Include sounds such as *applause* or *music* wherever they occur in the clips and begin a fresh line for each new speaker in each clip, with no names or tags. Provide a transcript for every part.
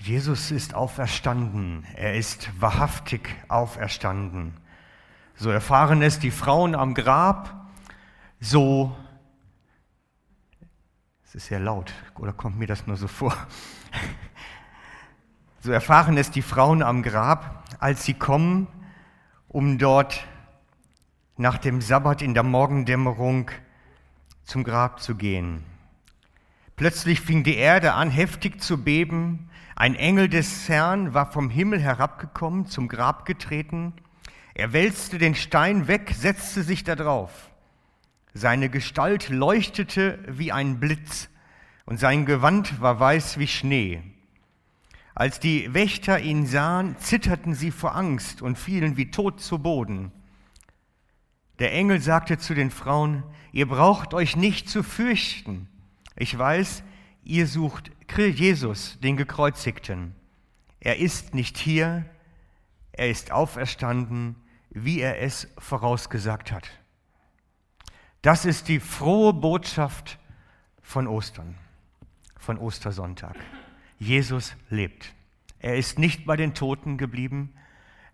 Jesus ist auferstanden. Er ist wahrhaftig auferstanden. So erfahren es die Frauen am Grab, so, es ist sehr laut, oder kommt mir das nur so vor? *laughs* So erfahren es die Frauen am Grab, als sie kommen, um dort nach dem Sabbat in der Morgendämmerung zum Grab zu gehen. Plötzlich fing die Erde an, heftig zu beben. Ein Engel des Herrn war vom Himmel herabgekommen, zum Grab getreten. Er wälzte den Stein weg, setzte sich da drauf. Seine Gestalt leuchtete wie ein Blitz und sein Gewand war weiß wie Schnee. Als die Wächter ihn sahen, zitterten sie vor Angst und fielen wie tot zu Boden. Der Engel sagte zu den Frauen, ihr braucht euch nicht zu fürchten. Ich weiß, ihr sucht Jesus, den Gekreuzigten. Er ist nicht hier, er ist auferstanden, wie er es vorausgesagt hat. Das ist die frohe Botschaft von Ostern, von Ostersonntag. Jesus lebt. Er ist nicht bei den Toten geblieben,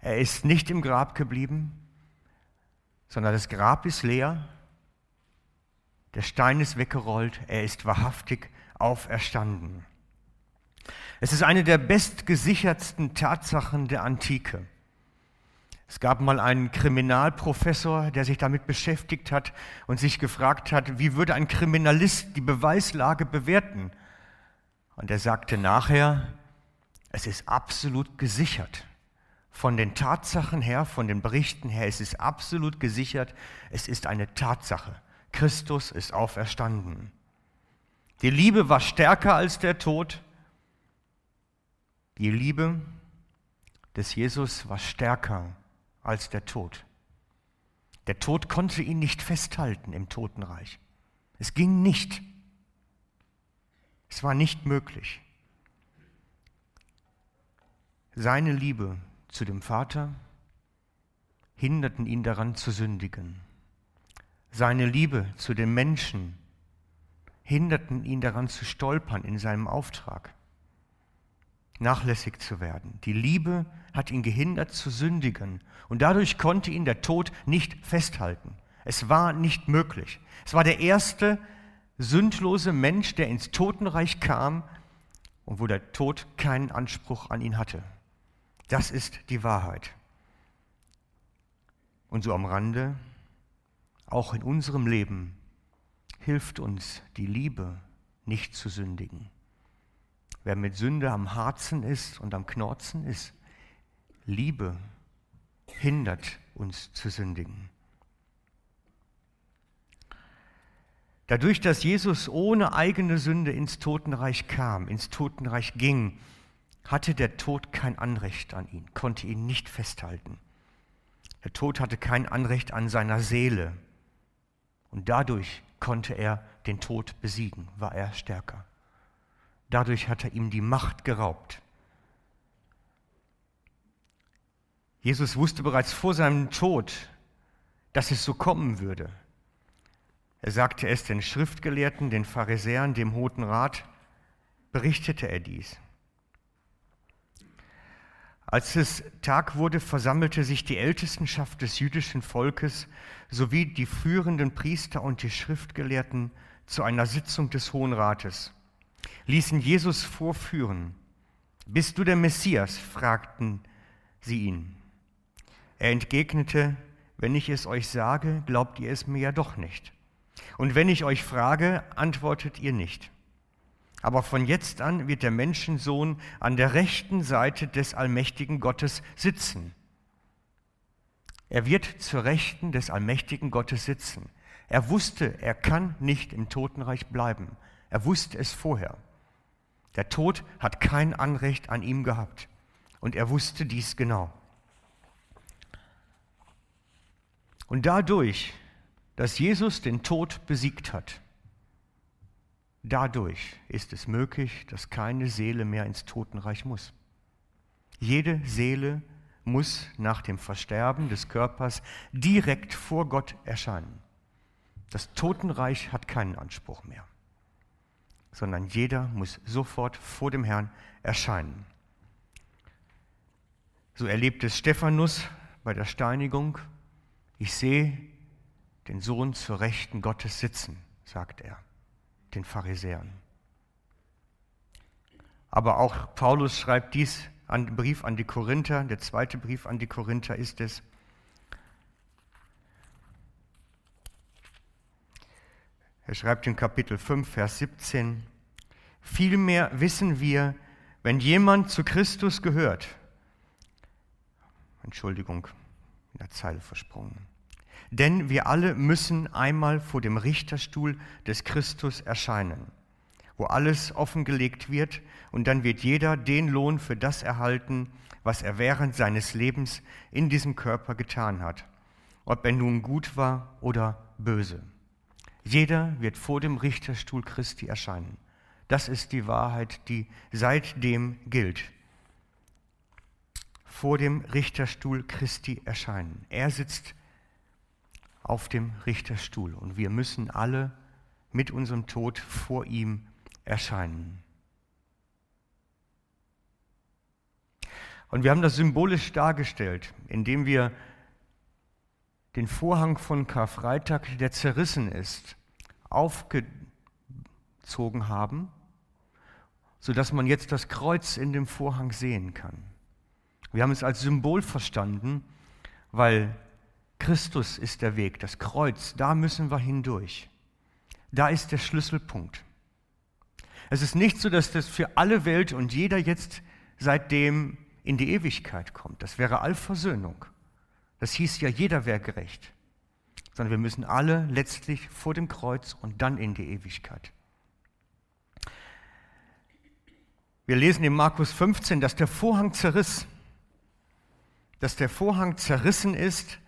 er ist nicht im Grab geblieben, sondern das Grab ist leer der Stein ist weggerollt, er ist wahrhaftig auferstanden. Es ist eine der bestgesichertsten Tatsachen der Antike. Es gab mal einen Kriminalprofessor, der sich damit beschäftigt hat und sich gefragt hat, wie würde ein Kriminalist die Beweislage bewerten? Und er sagte nachher, es ist absolut gesichert. Von den Tatsachen her, von den Berichten her, es ist absolut gesichert, es ist eine Tatsache. Christus ist auferstanden. Die Liebe war stärker als der Tod. Die Liebe des Jesus war stärker als der Tod. Der Tod konnte ihn nicht festhalten im Totenreich. Es ging nicht. Es war nicht möglich. Seine Liebe zu dem Vater hinderten ihn daran zu sündigen. Seine Liebe zu den Menschen hinderten ihn daran zu stolpern in seinem Auftrag, nachlässig zu werden. Die Liebe hat ihn gehindert zu sündigen und dadurch konnte ihn der Tod nicht festhalten. Es war nicht möglich. Es war der erste sündlose Mensch, der ins Totenreich kam und wo der Tod keinen Anspruch an ihn hatte. Das ist die Wahrheit. Und so am Rande, auch in unserem Leben hilft uns die Liebe nicht zu sündigen. Wer mit Sünde am Harzen ist und am Knorzen ist, Liebe hindert uns zu sündigen. Dadurch, dass Jesus ohne eigene Sünde ins Totenreich kam, ins Totenreich ging, hatte der Tod kein Anrecht an ihn, konnte ihn nicht festhalten. Der Tod hatte kein Anrecht an seiner Seele, und dadurch konnte er den Tod besiegen, war er stärker. Dadurch hat er ihm die Macht geraubt. Jesus wusste bereits vor seinem Tod, dass es so kommen würde. Er sagte es den Schriftgelehrten, den Pharisäern, dem Hohen Rat, berichtete er dies. Als es Tag wurde, versammelte sich die Ältestenschaft des jüdischen Volkes sowie die führenden Priester und die Schriftgelehrten zu einer Sitzung des Hohen Rates, ließen Jesus vorführen. Bist du der Messias? fragten sie ihn. Er entgegnete, wenn ich es euch sage, glaubt ihr es mir ja doch nicht. Und wenn ich euch frage, antwortet ihr nicht. Aber von jetzt an wird der Menschensohn an der rechten Seite des allmächtigen Gottes sitzen. Er wird zur Rechten des allmächtigen Gottes sitzen. Er wusste, er kann nicht im Totenreich bleiben. Er wusste es vorher. Der Tod hat kein Anrecht an ihm gehabt. Und er wusste dies genau. Und dadurch, dass Jesus den Tod besiegt hat, Dadurch ist es möglich, dass keine Seele mehr ins Totenreich muss. Jede Seele muss nach dem Versterben des Körpers direkt vor Gott erscheinen. Das Totenreich hat keinen Anspruch mehr, sondern jeder muss sofort vor dem Herrn erscheinen. So erlebt es Stephanus bei der Steinigung. Ich sehe den Sohn zur Rechten Gottes sitzen, sagt er den Pharisäern. Aber auch Paulus schreibt dies an den Brief an die Korinther, der zweite Brief an die Korinther ist es. Er schreibt in Kapitel 5, Vers 17, Vielmehr wissen wir, wenn jemand zu Christus gehört, Entschuldigung, in der Zeile versprungen, denn wir alle müssen einmal vor dem Richterstuhl des Christus erscheinen, wo alles offengelegt wird und dann wird jeder den Lohn für das erhalten, was er während seines Lebens in diesem Körper getan hat, ob er nun gut war oder böse. Jeder wird vor dem Richterstuhl Christi erscheinen. Das ist die Wahrheit, die seitdem gilt. Vor dem Richterstuhl Christi erscheinen. Er sitzt auf dem Richterstuhl und wir müssen alle mit unserem Tod vor ihm erscheinen. Und wir haben das symbolisch dargestellt, indem wir den Vorhang von Karfreitag, der zerrissen ist, aufgezogen haben, sodass man jetzt das Kreuz in dem Vorhang sehen kann. Wir haben es als Symbol verstanden, weil Christus ist der Weg, das Kreuz, da müssen wir hindurch. Da ist der Schlüsselpunkt. Es ist nicht so, dass das für alle Welt und jeder jetzt seitdem in die Ewigkeit kommt. Das wäre Allversöhnung. Das hieß ja, jeder wäre gerecht. Sondern wir müssen alle letztlich vor dem Kreuz und dann in die Ewigkeit. Wir lesen in Markus 15, dass der Vorhang zerriss. Dass der Vorhang zerrissen ist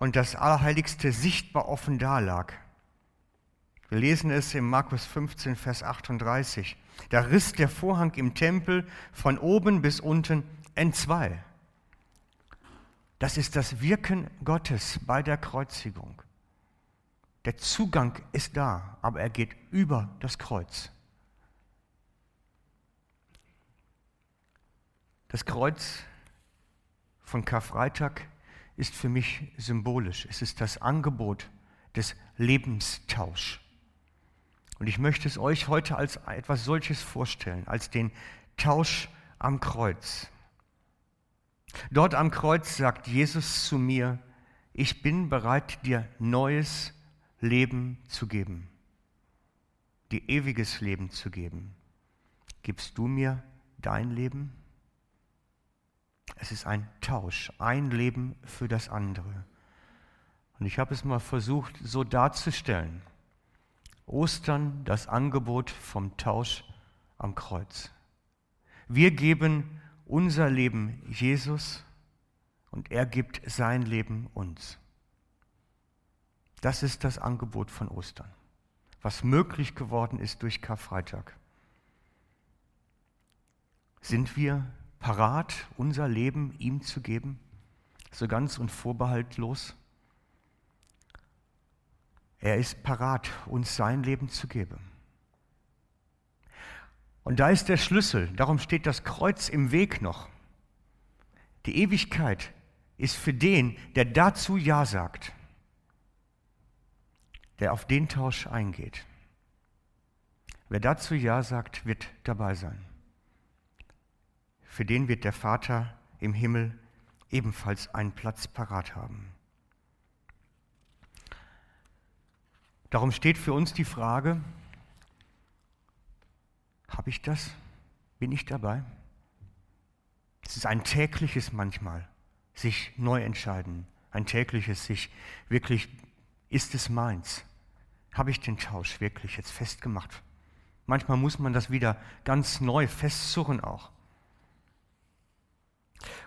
und das Allerheiligste sichtbar offen dalag. Wir lesen es in Markus 15, Vers 38. Da riss der Vorhang im Tempel von oben bis unten entzwei. Das ist das Wirken Gottes bei der Kreuzigung. Der Zugang ist da, aber er geht über das Kreuz. Das Kreuz von Karfreitag ist für mich symbolisch. Es ist das Angebot des Lebenstausch. Und ich möchte es euch heute als etwas solches vorstellen, als den Tausch am Kreuz. Dort am Kreuz sagt Jesus zu mir, ich bin bereit, dir neues Leben zu geben, dir ewiges Leben zu geben. Gibst du mir dein Leben? Es ist ein Tausch, ein Leben für das andere. Und ich habe es mal versucht, so darzustellen. Ostern, das Angebot vom Tausch am Kreuz. Wir geben unser Leben Jesus und er gibt sein Leben uns. Das ist das Angebot von Ostern, was möglich geworden ist durch Karfreitag. Sind wir parat, unser Leben ihm zu geben, so ganz und vorbehaltlos? Er ist parat, uns sein Leben zu geben. Und da ist der Schlüssel, darum steht das Kreuz im Weg noch. Die Ewigkeit ist für den, der dazu Ja sagt, der auf den Tausch eingeht. Wer dazu Ja sagt, wird dabei sein für den wird der Vater im Himmel ebenfalls einen Platz parat haben. Darum steht für uns die Frage, habe ich das? Bin ich dabei? Es ist ein tägliches manchmal, sich neu entscheiden, ein tägliches sich wirklich, ist es meins? Habe ich den Tausch wirklich jetzt festgemacht? Manchmal muss man das wieder ganz neu festzurren auch.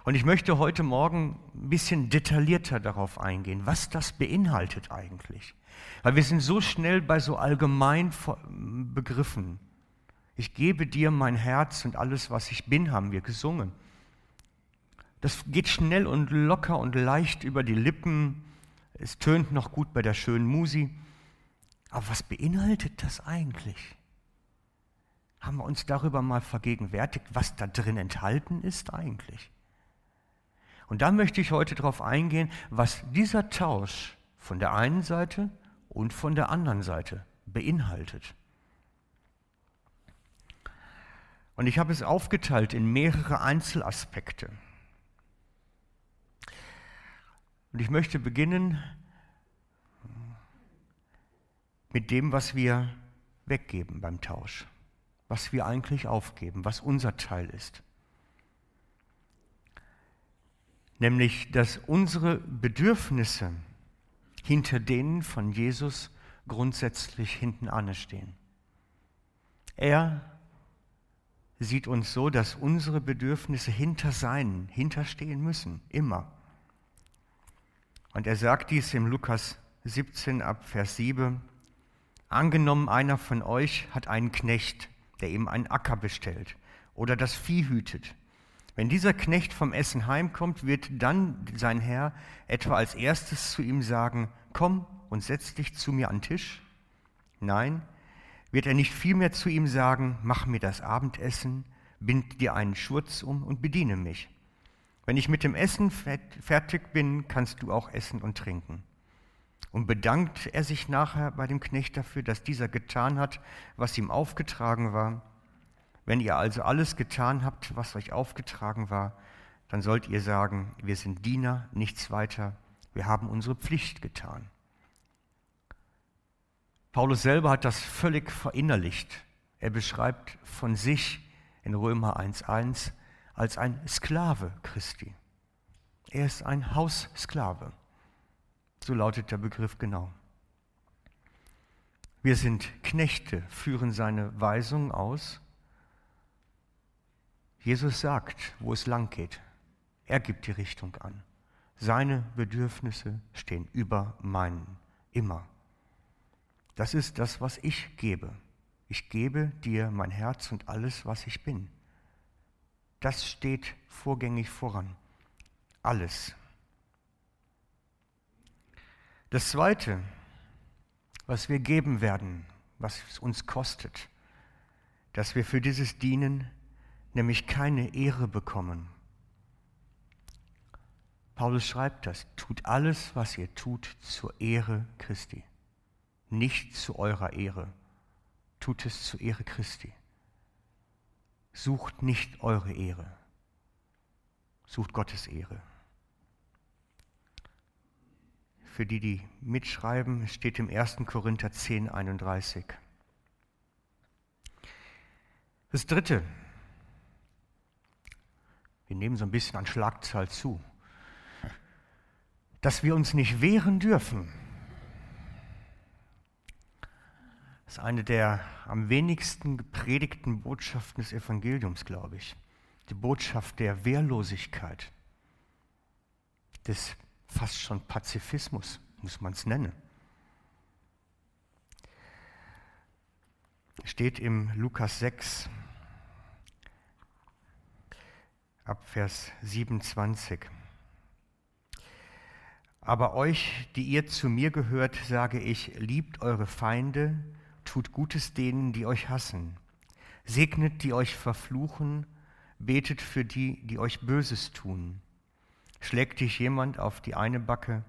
Und ich möchte heute Morgen ein bisschen detaillierter darauf eingehen, was das beinhaltet eigentlich. Weil wir sind so schnell bei so allgemein Begriffen. Ich gebe dir mein Herz und alles, was ich bin, haben wir gesungen. Das geht schnell und locker und leicht über die Lippen. Es tönt noch gut bei der schönen Musi. Aber was beinhaltet das eigentlich? Haben wir uns darüber mal vergegenwärtigt, was da drin enthalten ist eigentlich? Und da möchte ich heute darauf eingehen, was dieser Tausch von der einen Seite und von der anderen Seite beinhaltet. Und ich habe es aufgeteilt in mehrere Einzelaspekte. Und ich möchte beginnen mit dem, was wir weggeben beim Tausch, was wir eigentlich aufgeben, was unser Teil ist. Nämlich, dass unsere Bedürfnisse hinter denen von Jesus grundsätzlich hinten anstehen. Er sieht uns so, dass unsere Bedürfnisse hinter seinen, hinterstehen müssen, immer. Und er sagt dies im Lukas 17 ab Vers 7. Angenommen, einer von euch hat einen Knecht, der ihm einen Acker bestellt oder das Vieh hütet. Wenn dieser Knecht vom Essen heimkommt, wird dann sein Herr etwa als erstes zu ihm sagen, komm und setz dich zu mir an Tisch? Nein, wird er nicht vielmehr zu ihm sagen, mach mir das Abendessen, bind dir einen Schurz um und bediene mich. Wenn ich mit dem Essen fertig bin, kannst du auch essen und trinken. Und bedankt er sich nachher bei dem Knecht dafür, dass dieser getan hat, was ihm aufgetragen war. Wenn ihr also alles getan habt, was euch aufgetragen war, dann sollt ihr sagen, wir sind Diener, nichts weiter, wir haben unsere Pflicht getan. Paulus selber hat das völlig verinnerlicht. Er beschreibt von sich in Römer 1.1 als ein Sklave Christi. Er ist ein Haussklave. So lautet der Begriff genau. Wir sind Knechte, führen seine Weisung aus. Jesus sagt, wo es lang geht. Er gibt die Richtung an. Seine Bedürfnisse stehen über meinen, immer. Das ist das, was ich gebe. Ich gebe dir mein Herz und alles, was ich bin. Das steht vorgängig voran. Alles. Das Zweite, was wir geben werden, was es uns kostet, dass wir für dieses Dienen nämlich keine Ehre bekommen. Paulus schreibt das, tut alles, was ihr tut, zur Ehre Christi nicht zu eurer Ehre. Tut es zur Ehre Christi. Sucht nicht eure Ehre. Sucht Gottes Ehre. Für die, die mitschreiben, steht im 1. Korinther 10, 31. Das dritte, wir nehmen so ein bisschen an Schlagzahl zu, dass wir uns nicht wehren dürfen ist eine der am wenigsten gepredigten Botschaften des Evangeliums, glaube ich. Die Botschaft der Wehrlosigkeit, des fast schon Pazifismus, muss man es nennen. Steht im Lukas 6, ab Vers 27. Aber euch, die ihr zu mir gehört, sage ich, liebt eure Feinde, tut Gutes denen, die euch hassen, segnet, die euch verfluchen, betet für die, die euch Böses tun. Schlägt dich jemand auf die eine Backe,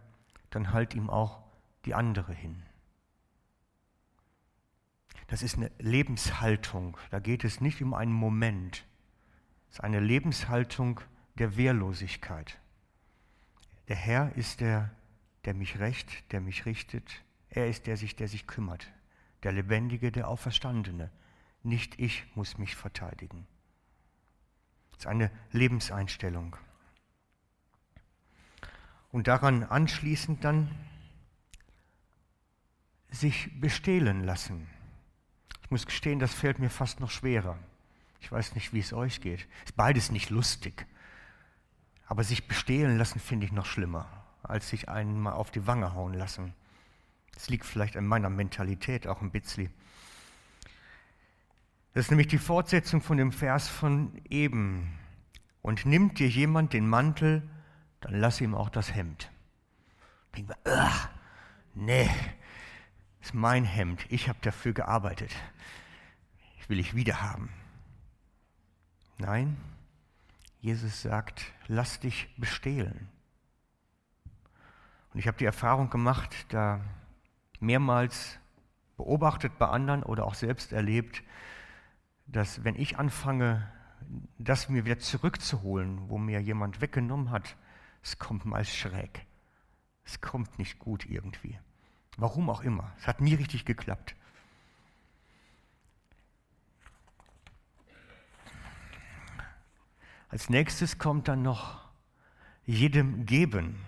dann halt ihm auch die andere hin. Das ist eine Lebenshaltung, da geht es nicht um einen Moment. Es ist eine Lebenshaltung der Wehrlosigkeit. Der Herr ist der, der mich rächt, der mich richtet. Er ist der, sich, der sich kümmert der Lebendige, der Auferstandene. Nicht ich muss mich verteidigen. Das ist eine Lebenseinstellung. Und daran anschließend dann sich bestehlen lassen. Ich muss gestehen, das fällt mir fast noch schwerer. Ich weiß nicht, wie es euch geht. Ist beides nicht lustig. Aber sich bestehlen lassen finde ich noch schlimmer, als sich einen mal auf die Wange hauen lassen. Das liegt vielleicht an meiner Mentalität auch ein bisschen. Das ist nämlich die Fortsetzung von dem Vers von eben. Und nimmt dir jemand den Mantel, dann lass ihm auch das Hemd. Denkt man, ugh, nee, ist mein Hemd. Ich habe dafür gearbeitet. Ich will ich wieder haben. Nein, Jesus sagt, lass dich bestehlen. Und ich habe die Erfahrung gemacht, da mehrmals beobachtet bei anderen oder auch selbst erlebt, dass wenn ich anfange, das mir wieder zurückzuholen, wo mir jemand weggenommen hat, es kommt mal schräg. Es kommt nicht gut irgendwie. Warum auch immer. Es hat nie richtig geklappt. Als nächstes kommt dann noch jedem geben.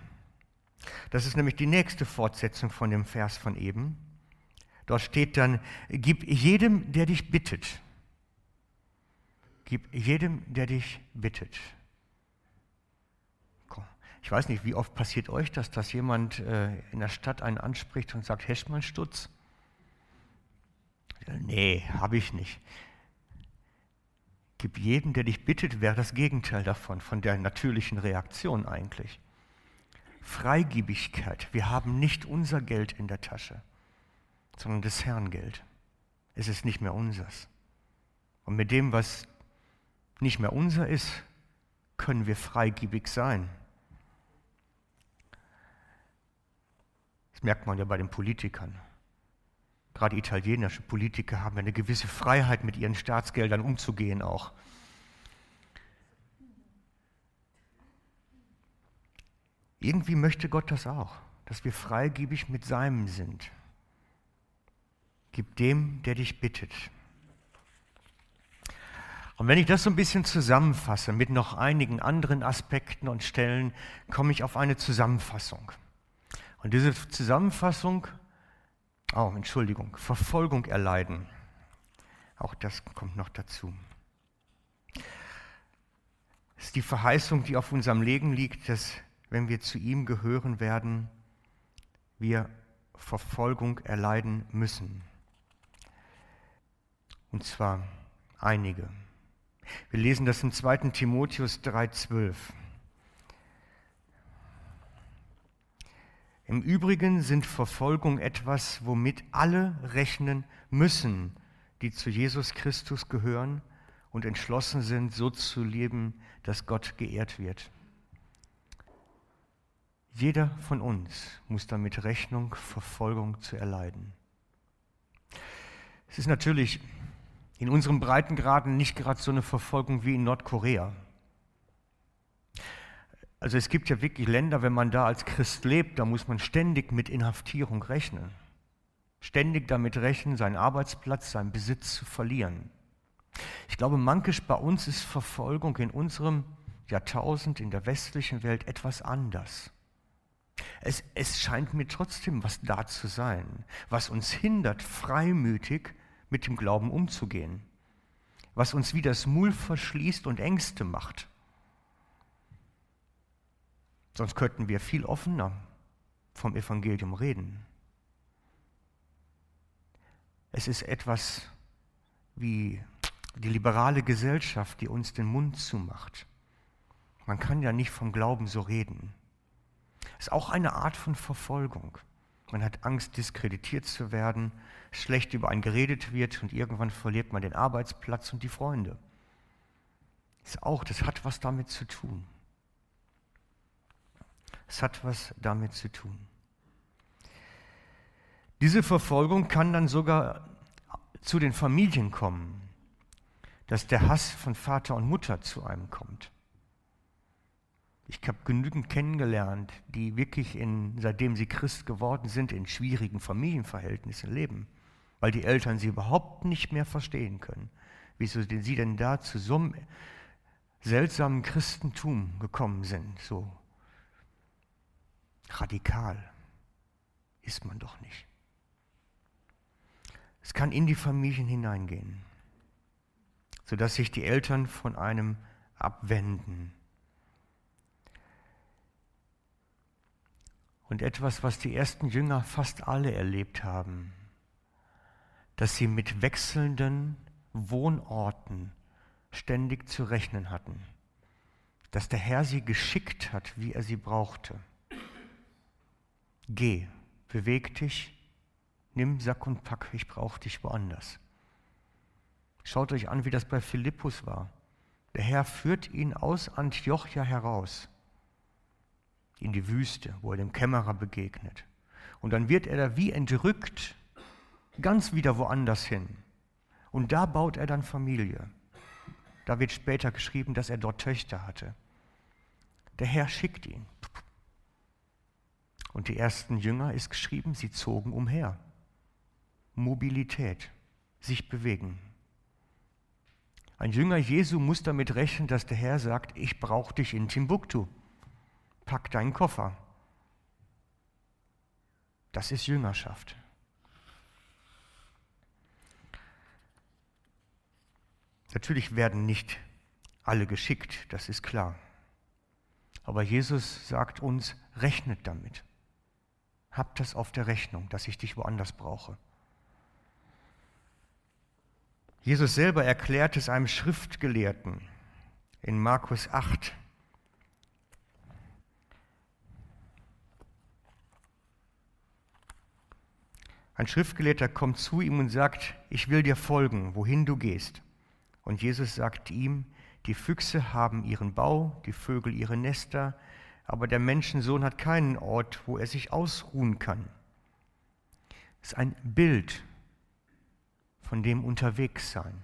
Das ist nämlich die nächste Fortsetzung von dem Vers von eben. Dort steht dann, gib jedem, der dich bittet. Gib jedem, der dich bittet. Ich weiß nicht, wie oft passiert euch das, dass jemand äh, in der Stadt einen anspricht und sagt, hast du Stutz? Nee, habe ich nicht. Gib jedem, der dich bittet, wäre das Gegenteil davon, von der natürlichen Reaktion eigentlich. Freigiebigkeit. Wir haben nicht unser Geld in der Tasche, sondern des Herrn Geld. Es ist nicht mehr unseres. Und mit dem, was nicht mehr unser ist, können wir freigiebig sein. Das merkt man ja bei den Politikern. Gerade italienische Politiker haben eine gewisse Freiheit, mit ihren Staatsgeldern umzugehen auch. Irgendwie möchte Gott das auch, dass wir freigebig mit seinem sind. Gib dem, der dich bittet. Und wenn ich das so ein bisschen zusammenfasse mit noch einigen anderen Aspekten und Stellen, komme ich auf eine Zusammenfassung. Und diese Zusammenfassung, oh, Entschuldigung, Verfolgung erleiden, auch das kommt noch dazu. Es ist die Verheißung, die auf unserem Leben liegt, dass wenn wir zu ihm gehören werden, wir Verfolgung erleiden müssen. Und zwar einige. Wir lesen das im 2. Timotheus 3,12. Im Übrigen sind Verfolgung etwas, womit alle rechnen müssen, die zu Jesus Christus gehören und entschlossen sind, so zu leben, dass Gott geehrt wird. Jeder von uns muss damit Rechnung, Verfolgung zu erleiden. Es ist natürlich in unseren Breitengraden nicht gerade so eine Verfolgung wie in Nordkorea. Also es gibt ja wirklich Länder, wenn man da als Christ lebt, da muss man ständig mit Inhaftierung rechnen. Ständig damit rechnen, seinen Arbeitsplatz, seinen Besitz zu verlieren. Ich glaube, mankisch bei uns ist Verfolgung in unserem Jahrtausend in der westlichen Welt etwas anders. Es, es scheint mir trotzdem was da zu sein, was uns hindert, freimütig mit dem Glauben umzugehen, was uns wie das Mul verschließt und Ängste macht. Sonst könnten wir viel offener vom Evangelium reden. Es ist etwas wie die liberale Gesellschaft, die uns den Mund zumacht. Man kann ja nicht vom Glauben so reden. Es ist auch eine Art von Verfolgung. Man hat Angst, diskreditiert zu werden, schlecht über einen geredet wird und irgendwann verliert man den Arbeitsplatz und die Freunde. Das ist auch, das hat was damit zu tun. Es hat was damit zu tun. Diese Verfolgung kann dann sogar zu den Familien kommen, dass der Hass von Vater und Mutter zu einem kommt. Ich habe genügend kennengelernt, die wirklich, in, seitdem sie Christ geworden sind, in schwierigen Familienverhältnissen leben, weil die Eltern sie überhaupt nicht mehr verstehen können. Wieso sie denn da zu so einem seltsamen Christentum gekommen sind, so radikal ist man doch nicht. Es kann in die Familien hineingehen, sodass sich die Eltern von einem abwenden Und etwas, was die ersten Jünger fast alle erlebt haben, dass sie mit wechselnden Wohnorten ständig zu rechnen hatten, dass der Herr sie geschickt hat, wie er sie brauchte. Geh, beweg dich, nimm Sack und Pack, ich brauche dich woanders. Schaut euch an, wie das bei Philippus war. Der Herr führt ihn aus Antiochia heraus in die Wüste, wo er dem Kämmerer begegnet. Und dann wird er da wie entrückt, ganz wieder woanders hin. Und da baut er dann Familie. Da wird später geschrieben, dass er dort Töchter hatte. Der Herr schickt ihn. Und die ersten Jünger ist geschrieben, sie zogen umher. Mobilität, sich bewegen. Ein Jünger Jesu muss damit rechnen, dass der Herr sagt, ich brauche dich in Timbuktu. Pack deinen Koffer. Das ist Jüngerschaft. Natürlich werden nicht alle geschickt, das ist klar. Aber Jesus sagt uns, rechnet damit. Habt das auf der Rechnung, dass ich dich woanders brauche. Jesus selber erklärt es einem Schriftgelehrten in Markus 8. Ein Schriftgelehrter kommt zu ihm und sagt, ich will dir folgen, wohin du gehst. Und Jesus sagt ihm, die Füchse haben ihren Bau, die Vögel ihre Nester, aber der Menschensohn hat keinen Ort, wo er sich ausruhen kann. Es ist ein Bild von dem Unterwegssein.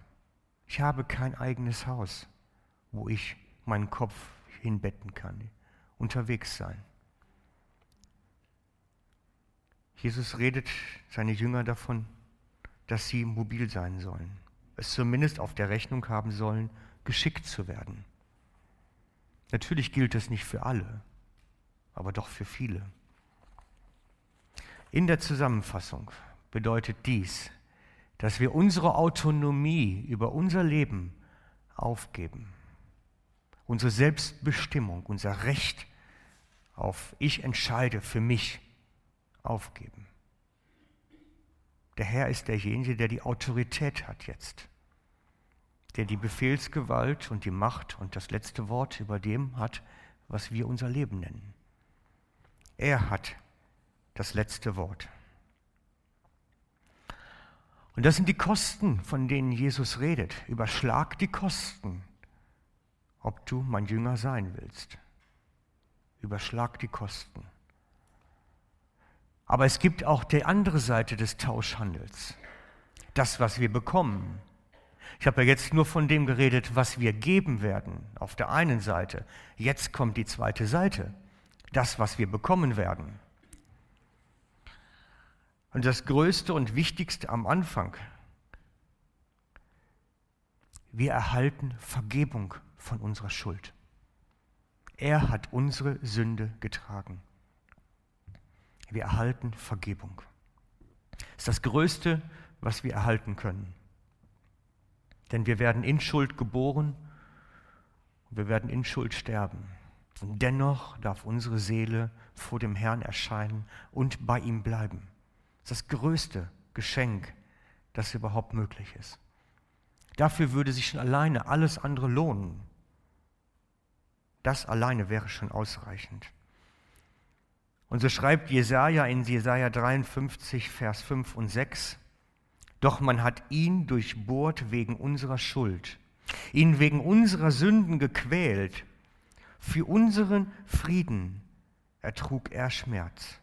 Ich habe kein eigenes Haus, wo ich meinen Kopf hinbetten kann. Unterwegs sein. Jesus redet seine Jünger davon, dass sie mobil sein sollen es zumindest auf der Rechnung haben sollen, geschickt zu werden. Natürlich gilt das nicht für alle, aber doch für viele. In der Zusammenfassung bedeutet dies, dass wir unsere Autonomie über unser Leben aufgeben, unsere Selbstbestimmung, unser Recht auf Ich entscheide für mich aufgeben. Der Herr ist derjenige, der die Autorität hat jetzt, der die Befehlsgewalt und die Macht und das letzte Wort über dem hat, was wir unser Leben nennen. Er hat das letzte Wort. Und das sind die Kosten, von denen Jesus redet. Überschlag die Kosten, ob du mein Jünger sein willst. Überschlag die Kosten. Aber es gibt auch die andere Seite des Tauschhandels. Das, was wir bekommen. Ich habe ja jetzt nur von dem geredet, was wir geben werden, auf der einen Seite. Jetzt kommt die zweite Seite. Das, was wir bekommen werden. Und das Größte und Wichtigste am Anfang. Wir erhalten Vergebung von unserer Schuld. Er hat unsere Sünde getragen. Wir erhalten Vergebung. Das ist das Größte, was wir erhalten können. Denn wir werden in Schuld geboren und wir werden in Schuld sterben. Und dennoch darf unsere Seele vor dem Herrn erscheinen und bei ihm bleiben. Das ist das größte Geschenk, das überhaupt möglich ist. Dafür würde sich schon alleine alles andere lohnen. Das alleine wäre schon ausreichend. Und so schreibt Jesaja in Jesaja 53, Vers 5 und 6, doch man hat ihn durchbohrt wegen unserer Schuld, ihn wegen unserer Sünden gequält. Für unseren Frieden ertrug er Schmerz.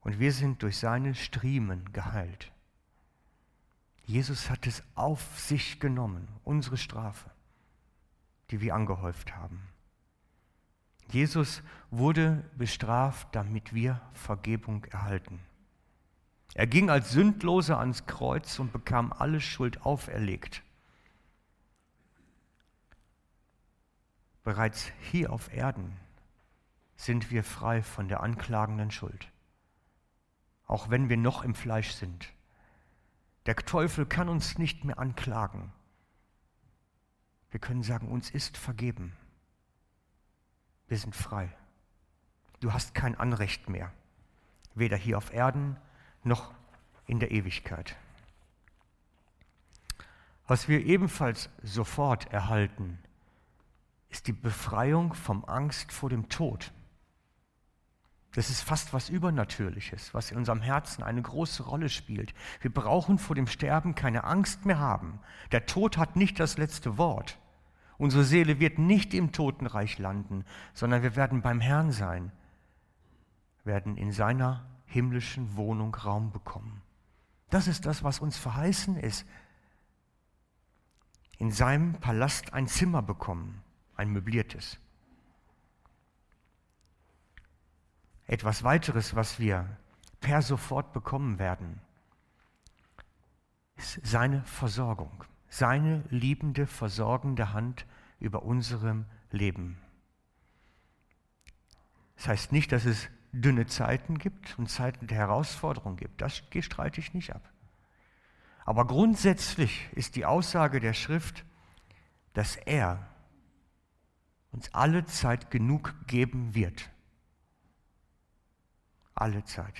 Und wir sind durch seine Striemen geheilt. Jesus hat es auf sich genommen, unsere Strafe, die wir angehäuft haben. Jesus wurde bestraft, damit wir Vergebung erhalten. Er ging als Sündloser ans Kreuz und bekam alle Schuld auferlegt. Bereits hier auf Erden sind wir frei von der anklagenden Schuld, auch wenn wir noch im Fleisch sind. Der Teufel kann uns nicht mehr anklagen. Wir können sagen, uns ist vergeben. Wir sind frei. Du hast kein Anrecht mehr, weder hier auf Erden noch in der Ewigkeit. Was wir ebenfalls sofort erhalten, ist die Befreiung vom Angst vor dem Tod. Das ist fast was Übernatürliches, was in unserem Herzen eine große Rolle spielt. Wir brauchen vor dem Sterben keine Angst mehr haben. Der Tod hat nicht das letzte Wort. Unsere Seele wird nicht im Totenreich landen, sondern wir werden beim Herrn sein, werden in seiner himmlischen Wohnung Raum bekommen. Das ist das, was uns verheißen ist. In seinem Palast ein Zimmer bekommen, ein möbliertes. Etwas weiteres, was wir per sofort bekommen werden, ist seine Versorgung, seine liebende, versorgende Hand über unserem Leben. Das heißt nicht, dass es dünne Zeiten gibt und Zeiten der Herausforderung gibt. Das streite ich nicht ab. Aber grundsätzlich ist die Aussage der Schrift, dass er uns alle Zeit genug geben wird. Alle Zeit.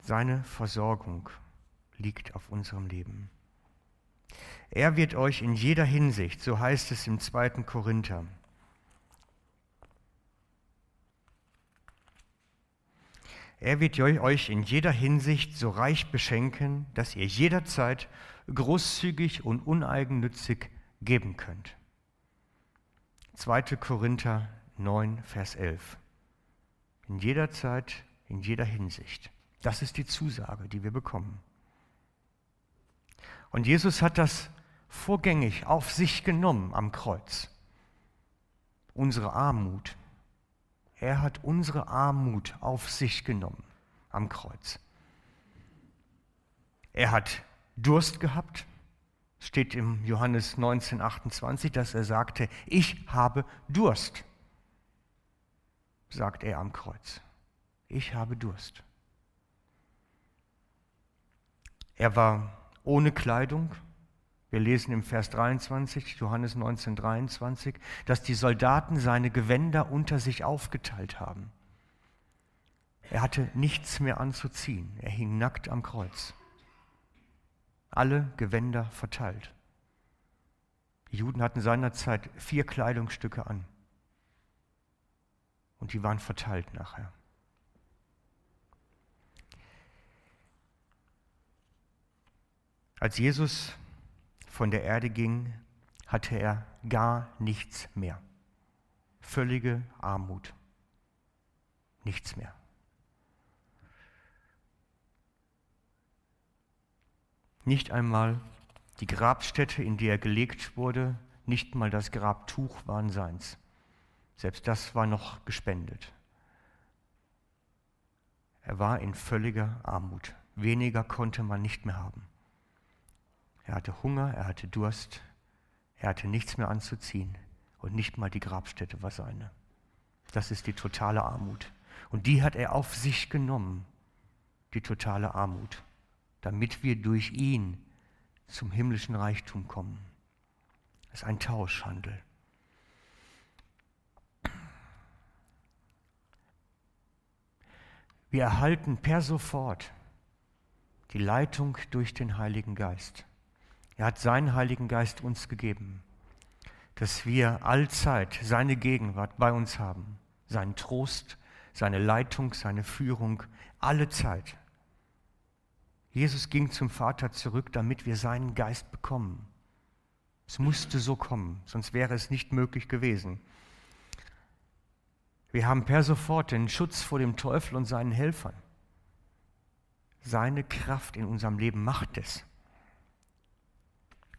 Seine Versorgung liegt auf unserem Leben. Er wird euch in jeder Hinsicht, so heißt es im zweiten Korinther, Er wird euch in jeder Hinsicht so reich beschenken, dass ihr jederzeit großzügig und uneigennützig geben könnt. 2. Korinther 9, Vers 11. In jeder Zeit, in jeder Hinsicht. Das ist die Zusage, die wir bekommen. Und Jesus hat das vorgängig auf sich genommen am Kreuz. Unsere Armut. Er hat unsere Armut auf sich genommen am Kreuz. Er hat Durst gehabt. Steht im Johannes 19, 28, dass er sagte, ich habe Durst, sagt er am Kreuz. Ich habe Durst. Er war ohne Kleidung. Wir lesen im Vers 23, Johannes 19, 23, dass die Soldaten seine Gewänder unter sich aufgeteilt haben. Er hatte nichts mehr anzuziehen. Er hing nackt am Kreuz. Alle Gewänder verteilt. Die Juden hatten seinerzeit vier Kleidungsstücke an. Und die waren verteilt nachher. Als Jesus von der Erde ging, hatte er gar nichts mehr. Völlige Armut. Nichts mehr. Nicht einmal die Grabstätte, in die er gelegt wurde, nicht mal das Grabtuch waren seins. Selbst das war noch gespendet. Er war in völliger Armut. Weniger konnte man nicht mehr haben. Er hatte Hunger, er hatte Durst, er hatte nichts mehr anzuziehen und nicht mal die Grabstätte war seine. Das ist die totale Armut. Und die hat er auf sich genommen, die totale Armut, damit wir durch ihn zum himmlischen Reichtum kommen. Das ist ein Tauschhandel. Wir erhalten per sofort die Leitung durch den Heiligen Geist. Er hat seinen Heiligen Geist uns gegeben, dass wir allzeit seine Gegenwart bei uns haben, seinen Trost, seine Leitung, seine Führung, alle Zeit. Jesus ging zum Vater zurück, damit wir seinen Geist bekommen. Es musste so kommen, sonst wäre es nicht möglich gewesen. Wir haben per sofort den Schutz vor dem Teufel und seinen Helfern. Seine Kraft in unserem Leben macht es.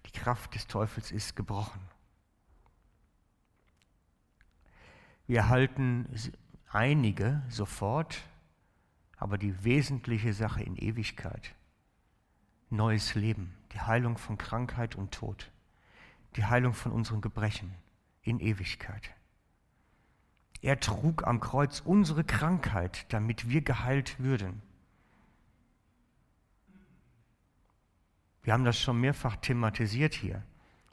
Die Kraft des Teufels ist gebrochen. Wir halten einige sofort, aber die wesentliche Sache in Ewigkeit. Neues Leben, die Heilung von Krankheit und Tod, die Heilung von unseren Gebrechen in Ewigkeit. Er trug am Kreuz unsere Krankheit, damit wir geheilt würden. Wir haben das schon mehrfach thematisiert hier.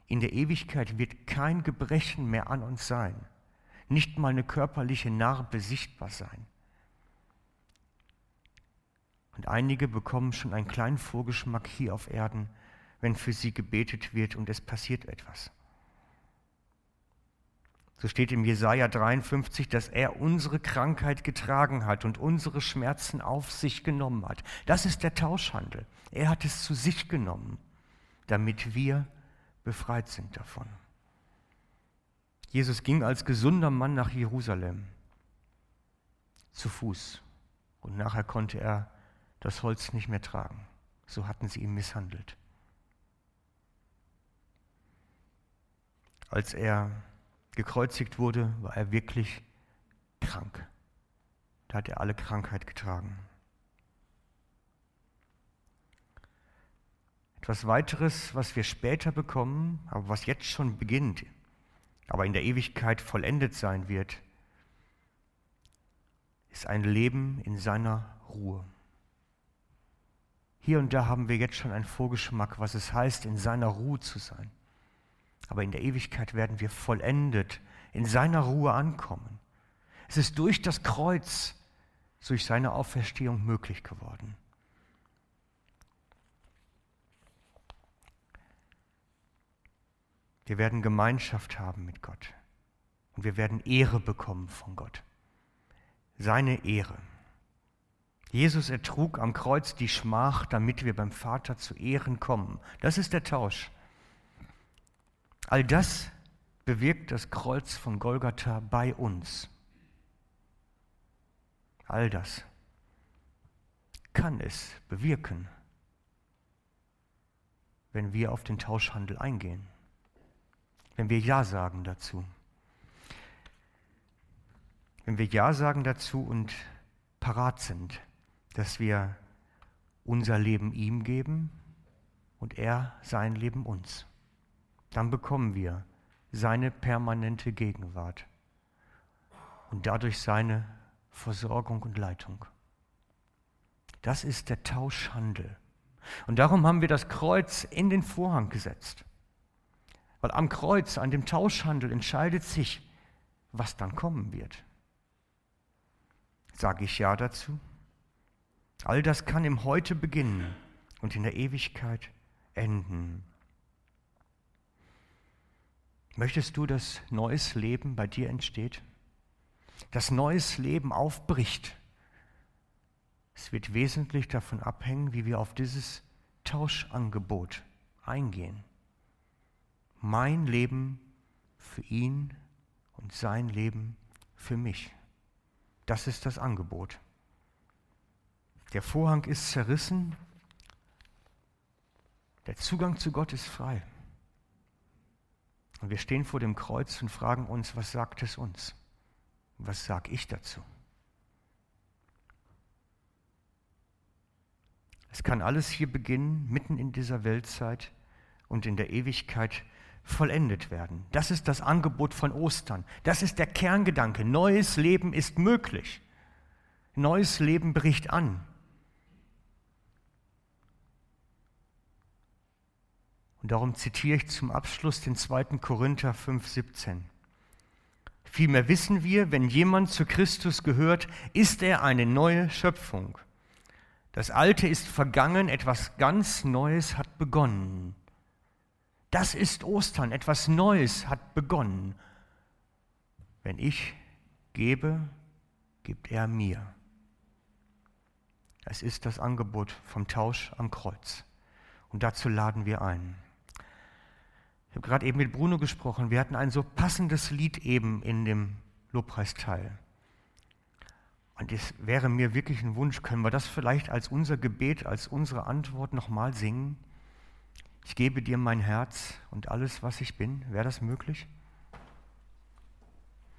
In der Ewigkeit wird kein Gebrechen mehr an uns sein, nicht mal eine körperliche Narbe sichtbar sein. Und einige bekommen schon einen kleinen Vorgeschmack hier auf Erden, wenn für sie gebetet wird und es passiert etwas. So steht im Jesaja 53, dass er unsere Krankheit getragen hat und unsere Schmerzen auf sich genommen hat. Das ist der Tauschhandel. Er hat es zu sich genommen, damit wir befreit sind davon. Jesus ging als gesunder Mann nach Jerusalem zu Fuß und nachher konnte er das Holz nicht mehr tragen. So hatten sie ihn misshandelt. Als er gekreuzigt wurde, war er wirklich krank. Da hat er alle Krankheit getragen. Etwas weiteres, was wir später bekommen, aber was jetzt schon beginnt, aber in der Ewigkeit vollendet sein wird, ist ein Leben in seiner Ruhe. Hier und da haben wir jetzt schon einen Vorgeschmack, was es heißt, in seiner Ruhe zu sein. Aber in der Ewigkeit werden wir vollendet in seiner Ruhe ankommen. Es ist durch das Kreuz, durch seine Auferstehung möglich geworden. Wir werden Gemeinschaft haben mit Gott und wir werden Ehre bekommen von Gott. Seine Ehre. Jesus ertrug am Kreuz die Schmach, damit wir beim Vater zu Ehren kommen. Das ist der Tausch. All das bewirkt das Kreuz von Golgatha bei uns. All das kann es bewirken, wenn wir auf den Tauschhandel eingehen, wenn wir Ja sagen dazu. Wenn wir Ja sagen dazu und parat sind, dass wir unser Leben ihm geben und er sein Leben uns dann bekommen wir seine permanente Gegenwart und dadurch seine Versorgung und Leitung. Das ist der Tauschhandel. Und darum haben wir das Kreuz in den Vorhang gesetzt. Weil am Kreuz, an dem Tauschhandel entscheidet sich, was dann kommen wird. Sage ich Ja dazu? All das kann im Heute beginnen und in der Ewigkeit enden. Möchtest du, dass neues Leben bei dir entsteht? Dass neues Leben aufbricht? Es wird wesentlich davon abhängen, wie wir auf dieses Tauschangebot eingehen. Mein Leben für ihn und sein Leben für mich. Das ist das Angebot. Der Vorhang ist zerrissen, der Zugang zu Gott ist frei. Und wir stehen vor dem Kreuz und fragen uns, was sagt es uns? Was sage ich dazu? Es kann alles hier beginnen, mitten in dieser Weltzeit und in der Ewigkeit vollendet werden. Das ist das Angebot von Ostern. Das ist der Kerngedanke. Neues Leben ist möglich. Neues Leben bricht an. Und darum zitiere ich zum Abschluss den 2. Korinther 5,17. Vielmehr wissen wir, wenn jemand zu Christus gehört, ist er eine neue Schöpfung. Das Alte ist vergangen, etwas ganz Neues hat begonnen. Das ist Ostern, etwas Neues hat begonnen. Wenn ich gebe, gibt er mir. Es ist das Angebot vom Tausch am Kreuz. Und dazu laden wir ein habe gerade eben mit Bruno gesprochen. Wir hatten ein so passendes Lied eben in dem Lobpreisteil. Und es wäre mir wirklich ein Wunsch, können wir das vielleicht als unser Gebet, als unsere Antwort nochmal singen? Ich gebe dir mein Herz und alles, was ich bin. Wäre das möglich?